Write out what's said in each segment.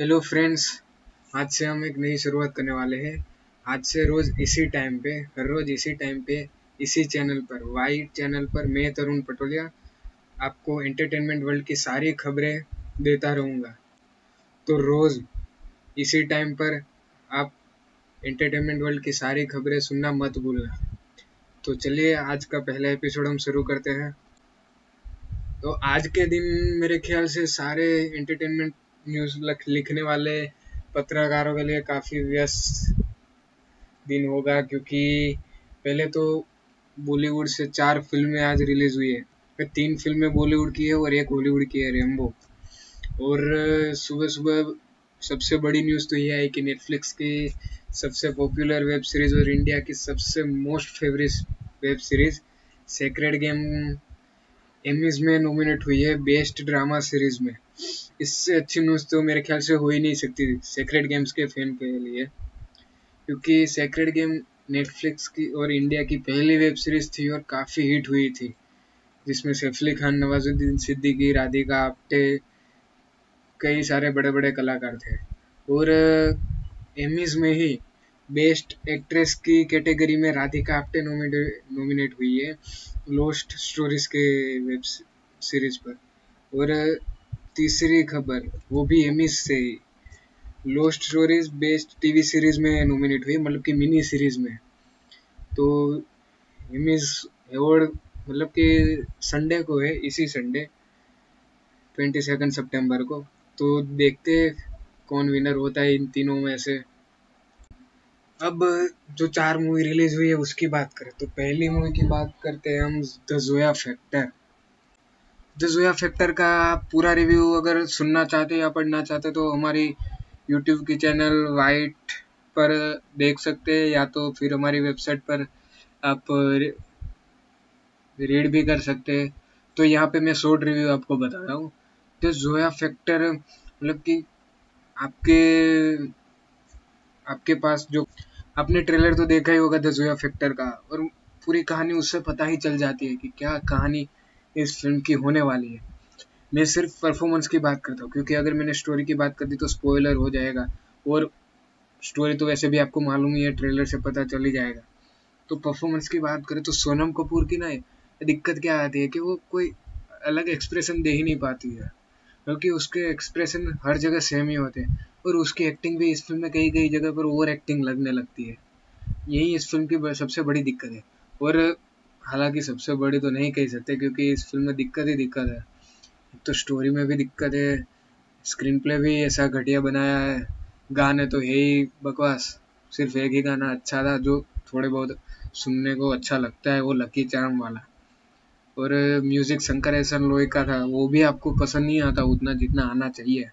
Hello friends आज से हम एक नई शुरुआत करने वाले हैं। आज से रोज इसी टाइम पे, हर रोज इसी टाइम पे, इसी चैनल पर वाई चैनल पर मैं, तरुण पटोलिया, आपको एंटरटेनमेंट वर्ल्ड की सारी खबरें देता रहूँगा। तो रोज इसी टाइम पर आप एंटरटेनमेंट वर्ल्ड की सारी खबरें सुनना मत भूलना। तो चलिए, आज का पहला एपिसोड हम शुरू करते हैं। तो आज के दिन मेरे ख्याल से सारे एंटरटेनमेंट न्यूज़ लिखने वाले पत्रकारों के लिए काफ़ी व्यस्त दिन होगा क्योंकि पहले तो बॉलीवुड से चार फ़िल्में आज रिलीज़ हुई है। फिर तीन फ़िल्में बॉलीवुड की है और एक हॉलीवुड की है रेम्बो और सुबह सुबह सबसे बड़ी न्यूज़ तो यह है कि नेटफ्लिक्स की सबसे पॉपुलर वेब सीरीज़ और इंडिया की सबसे most favourite web series sacred game Emmys में नॉमिनेट हुई है बेस्ट ड्रामा सीरीज़ में। इससे अच्छी न्यूज़ तो मेरे ख्याल से हो ही नहीं सकती सेक्रेट गेम्स के फ़ैन के लिए। क्योंकि सेक्रेट गेम नेटफ्लिक्स की और इंडिया की पहली वेब सीरीज़ थी और काफ़ी हिट हुई थी, जिसमें सैफ अली खान नवाजुद्दीन सिद्दीकी राधिका आप्टे कई सारे बड़े बड़े कलाकार थे। और एमीज में ही बेस्ट एक्ट्रेस की कैटेगरी में राधिका आप्टे नॉमिनेट हुई है लोस्ट स्टोरीज के वेब सीरीज़ पर। और, तीसरी खबर, वो भी एमिस से lost stories best TV series में नॉमिनेट हुई मतलब कि मिनी सीरीज़ में। तो एमिस अवार्ड मतलब कि संडे को है, इसी संडे ट्वेंटी सेकेंड सेप्टेम्बर को। तो देखते कौन विनर होता है इन तीनों में से। अब जो चार मूवी रिलीज़ हुई है, उसकी बात करें तो पहली मूवी की बात करते हैं हम, the Zoya factor. The Zoya factor का पूरा रिव्यू अगर सुनना चाहते या पढ़ना चाहते तो हमारी यूट्यूब की चैनल वाइट पर देख सकते हैं, या तो फिर हमारी वेबसाइट पर आप रीड भी कर सकते हैं। तो यहाँ पे मैं शॉर्ट रिव्यू आपको बता रहा हूँ। द जोया फैक्टर मतलब कि आपके आपके पास जो आपने ट्रेलर तो देखा ही होगा द जोया फैक्टर का, और पूरी कहानी उससे पता ही चल जाती है कि क्या कहानी इस फ़िल्म की होने वाली है। मैं सिर्फ़ परफॉर्मेंस की बात करता हूँ, क्योंकि अगर मैंने स्टोरी की बात कर दी तो स्पॉइलर हो जाएगा, और स्टोरी तो वैसे भी आपको मालूम ही है ट्रेलर से पता चल ही जाएगा। तो परफॉर्मेंस की बात करें तो सोनम कपूर की ना, दिक्कत क्या आती है कि वो कोई अलग एक्सप्रेशन दे ही नहीं पाती है। क्योंकि उसके एक्सप्रेशन हर जगह सेम ही होते हैं। और उसकी एक्टिंग भी इस फ़िल्म में कई कई जगह पर ओवर एक्टिंग लगने लगती है। यही इस फ़िल्म की सबसे बड़ी दिक्कत है। और हालाँकि सबसे बड़ी तो नहीं कह सकते क्योंकि इस फ़िल्म में दिक्कत ही दिक्कत है। एक तो स्टोरी में भी दिक्कत है स्क्रीन प्ले भी ऐसा घटिया बनाया है। गाने तो है ही बकवास। सिर्फ़ एक ही गाना अच्छा था जो थोड़े बहुत सुनने को अच्छा लगता है, वो लकी चार्म वाला। और म्यूज़िक शंकर एहसन लोई का था, वो भी आपको पसंद नहीं आता उतना जितना आना चाहिए।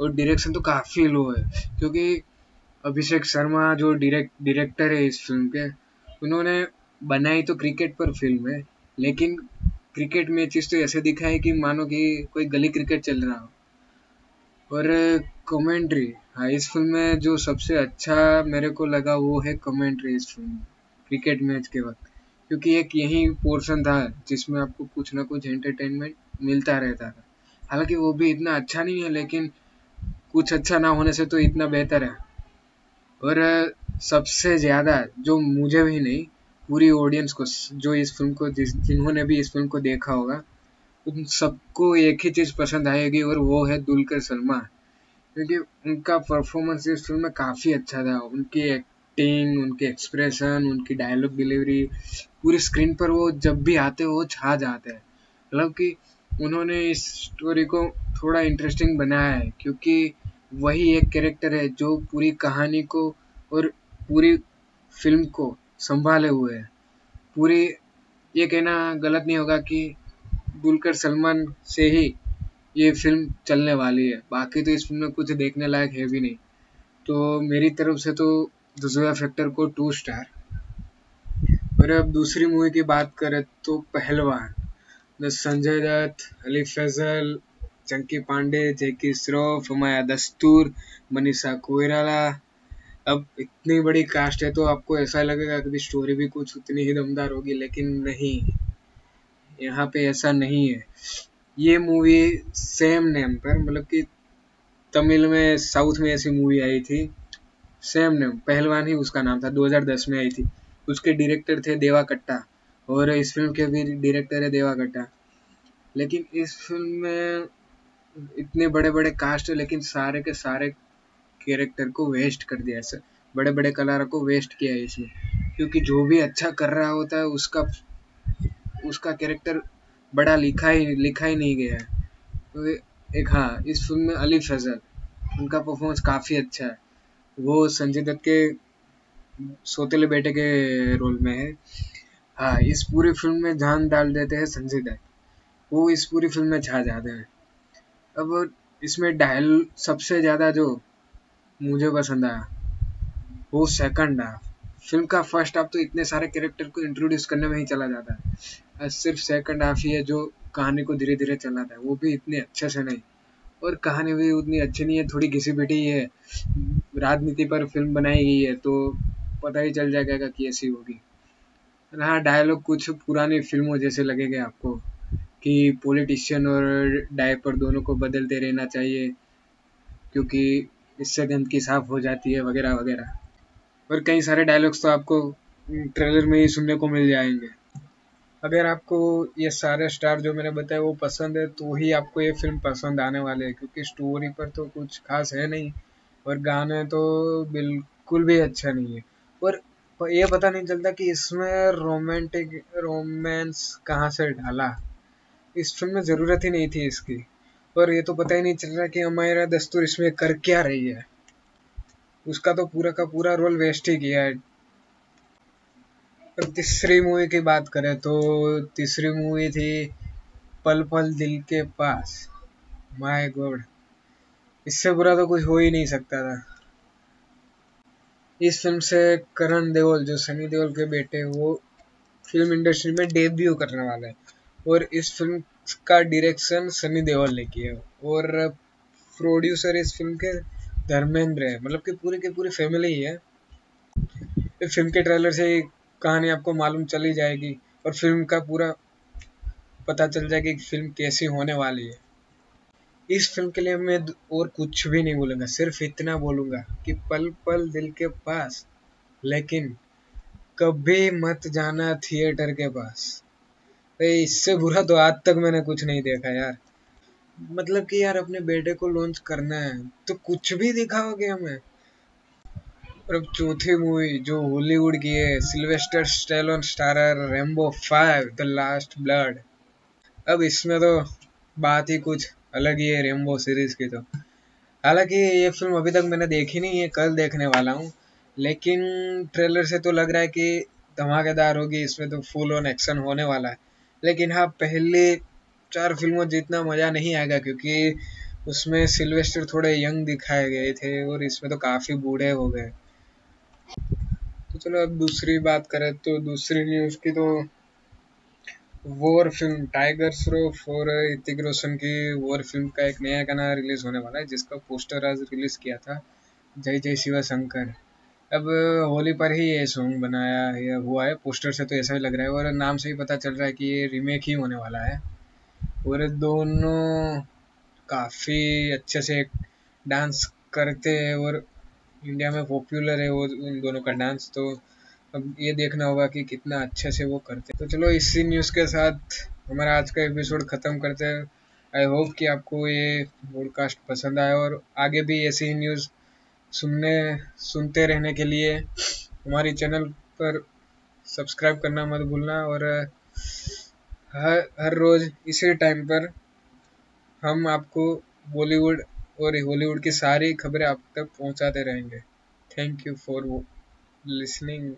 और डायरेक्शन तो काफ़ी लो है, क्योंकि अभिषेक शर्मा जो डायरेक्ट डायरेक्टर है इस फ़िल्म के, उन्होंने बनाई तो क्रिकेट पर फ़िल्म है, लेकिन क्रिकेट मैचेस तो ऐसे दिखाए कि मानो कि कोई गली क्रिकेट चल रहा हो। और कमेंट्री हाँ इस फ़िल्म में जो सबसे अच्छा मेरे को लगा वो है कमेंट्री इस फ़िल्म क्रिकेट मैच के वक्त। क्योंकि एक यही पोर्शन था जिसमें आपको कुछ ना कुछ एंटरटेनमेंट मिलता रहता था। हालाँकि वो भी इतना अच्छा नहीं है, लेकिन कुछ अच्छा ना होने से तो इतना बेहतर है। और सबसे ज़्यादा जो मुझे भी नहीं, पूरी ऑडियंस को, जो इस फ़िल्म को जिस, जिन्होंने भी इस फ़िल्म को देखा होगा, उन सबको एक ही चीज़ पसंद आएगी और वो है दुलकर सलमान। क्योंकि उनका परफॉर्मेंस इस फ़िल्म में काफ़ी अच्छा था, उनकी एक्टिंग उनके एक्सप्रेशन उनकी डायलॉग डिलीवरी पूरी स्क्रीन पर वो जब भी आते वो छा जाते हैं। मतलब कि उन्होंने इस स्टोरी को थोड़ा इंटरेस्टिंग बनाया है, क्योंकि वही एक कैरेक्टर है जो पूरी कहानी को और पूरी फ़िल्म को संभाले हुए है। पूरी, ये कहना गलत नहीं होगा कि दुलकर सलमान से ही ये फ़िल्म चलने वाली है। बाकी तो इस फ़िल्म में कुछ देखने लायक है भी नहीं। तो मेरी तरफ़ से तो दुजुआ फैक्टर को टू स्टार और अब दूसरी मूवी की बात करें तो पहलवान द संजय दत्त अली फैजल चंकी पांडे जैकी श्रॉफ हमाया दस्तूर मनीषा कोयराला अब इतनी बड़ी कास्ट है तो आपको ऐसा लगेगा कि स्टोरी भी कुछ उतनी ही दमदार होगी, लेकिन नहीं. यहाँ पे ऐसा नहीं है. ये मूवी सेम नेम पर मतलब कि तमिल में साउथ में ऐसी मूवी आई थी. सेम नेम पहलवान ही उसका नाम था 2010 में आई थी। उसके डायरेक्टर थे देवा कट्टा, और इस फ़िल्म के भी डायरेक्टर है देवा कट्टा। लेकिन इस फ़िल्म में इतने बड़े बड़े कास्ट है लेकिन सारे के सारे कैरेक्टर को वेस्ट कर दिया सर बड़े बड़े कलार को वेस्ट किया है इसमें क्योंकि जो भी अच्छा कर रहा होता है, उसका उसका कैरेक्टर बड़ा लिखा ही लिखा ही नहीं गया है। तो एक हाँ इस फ़िल्म में अली फजल, उनका परफॉर्मेंस काफ़ी अच्छा है। वो संजय दत्त के सोतेले बेटे के रोल में है। हाँ इस पूरी फ़िल्म में जान डाल देते हैं संजय दत्त। वो इस पूरी फ़िल्म में छा जाते हैं। अब इसमें डायल सबसे ज़्यादा जो मुझे पसंद आया, वो सेकंड हाफ़ फ़िल्म का फ़र्स्ट हाफ़ तो इतने सारे कैरेक्टर को इंट्रोड्यूस करने में ही चला जाता है। सिर्फ़ सेकंड हाफ़ ही है जो कहानी को धीरे धीरे चलाता है। वो भी इतने अच्छे से नहीं। और कहानी भी उतनी अच्छी नहीं है, थोड़ी घिसी पिटी है। राजनीति पर फ़िल्म बनाई गई है तो पता ही चल जाएगा कि ऐसी होगी। हाँ डायलॉग कुछ पुरानी फ़िल्मों जैसे लगेंगे आपको कि पॉलिटिशियन और डायपर दोनों को बदलते रहना चाहिए, क्योंकि इससे गंदगी साफ़ हो जाती है वगैरह वगैरह। और कई सारे डायलॉग्स तो आपको ट्रेलर में ही सुनने को मिल जाएँगे। अगर आपको ये सारे स्टार जो मैंने बताए वो पसंद है तो ही आपको ये फ़िल्म पसंद आने वाले है, क्योंकि स्टोरी पर तो कुछ खास है नहीं। और गाने तो बिल्कुल भी अच्छा नहीं है। और ये पता नहीं चलता कि इसमें रोमांटिक, रोमांस कहाँ से डाला। इस फ़िल्म में ज़रूरत ही नहीं थी इसकी। और ये तो पता ही नहीं चल रहा कि हमारा दस्तूर इसमें कर क्या रही है। उसका तो पूरा का पूरा रोल वेस्ट ही किया है। और तीसरी मूवी की बात करें तो तीसरी मूवी थी पल पल दिल के पास। माय गॉड इससे बुरा तो कुछ हो ही नहीं सकता था। इस फ़िल्म से करण देओल, जो सनी देओल के बेटे वो फ़िल्म इंडस्ट्री में डेब्यू करने वाले हैं। और इस फ़िल्म का डायरेक्शन सनी देओल ने किया और प्रोड्यूसर इस फ़िल्म के धर्मेंद्र है। मतलब कि पूरी की पूरी फैमिली ही है। इस फ़िल्म के ट्रेलर से कहानी आपको मालूम चली जाएगी। और फ़िल्म का पूरा पता चल जाएगा कि फ़िल्म कैसी होने वाली है। इस फ़िल्म के लिए मैं और कुछ भी नहीं बोलूँगा, सिर्फ़ इतना बोलूँगा कि पल पल दिल के पास, लेकिन कभी मत जाना थिएटर के पास। इससे बुरा तो आज तक मैंने कुछ नहीं देखा यार। मतलब कि यार, अपने बेटे को लॉन्च करना है तो कुछ भी दिखाओगे हमें? और अब चौथी मूवी जो हॉलीवुड की है Sylvester Stallone starrer Rambo five the last blood अब इसमें तो बात ही कुछ अलग ही है रेमबो सीरीज़ की तो। हालाँकि ये फ़िल्म अभी तक मैंने देखी नहीं है, कल देखने वाला हूँ। लेकिन ट्रेलर से तो लग रहा है कि धमाकेदार होगी, इसमें तो फुल ऑन एक्शन होने वाला है। लेकिन हाँ पहले चार फ़िल्मों जितना मज़ा नहीं आएगा, क्योंकि उसमें सिल्वेस्टर थोड़े यंग दिखाए गए थे और इसमें तो काफ़ी बूढ़े हो गए। तो चलो, अब दूसरी बात करें तो दूसरी न्यूज़ की तो वॉर फ़िल्म टाइगर श्रॉफ और ऋतिक रोशन की वॉर फ़िल्म का एक नया गाना रिलीज़ होने वाला है, जिसका पोस्टर आज रिलीज़ किया था, जय जय शिव शंकर। अब होली पर ही ये सॉन्ग बनाया हुआ है पोस्टर से तो ऐसा ही लग रहा है और नाम से ही पता चल रहा है कि ये रीमेक ही होने वाला है। और दोनों काफ़ी अच्छे से डांस करते हैं और इंडिया में पॉपुलर है वो, उन दोनों का डांस तो अब ये देखना होगा कि कितना अच्छे से वो करते हैं। तो चलो इसी न्यूज़ के साथ हमारा आज का एपिसोड ख़त्म करते हैं। आई होप कि आपको ये पॉडकास्ट पसंद आए और आगे भी ऐसी ही न्यूज़ सुनने, सुनते रहने के लिए हमारी चैनल पर सब्सक्राइब करना मत भूलना और, हर हर रोज़ इसी टाइम पर हम आपको बॉलीवुड और हॉलीवुड की सारी खबरें आप तक पहुंचाते रहेंगे। Thank you for listening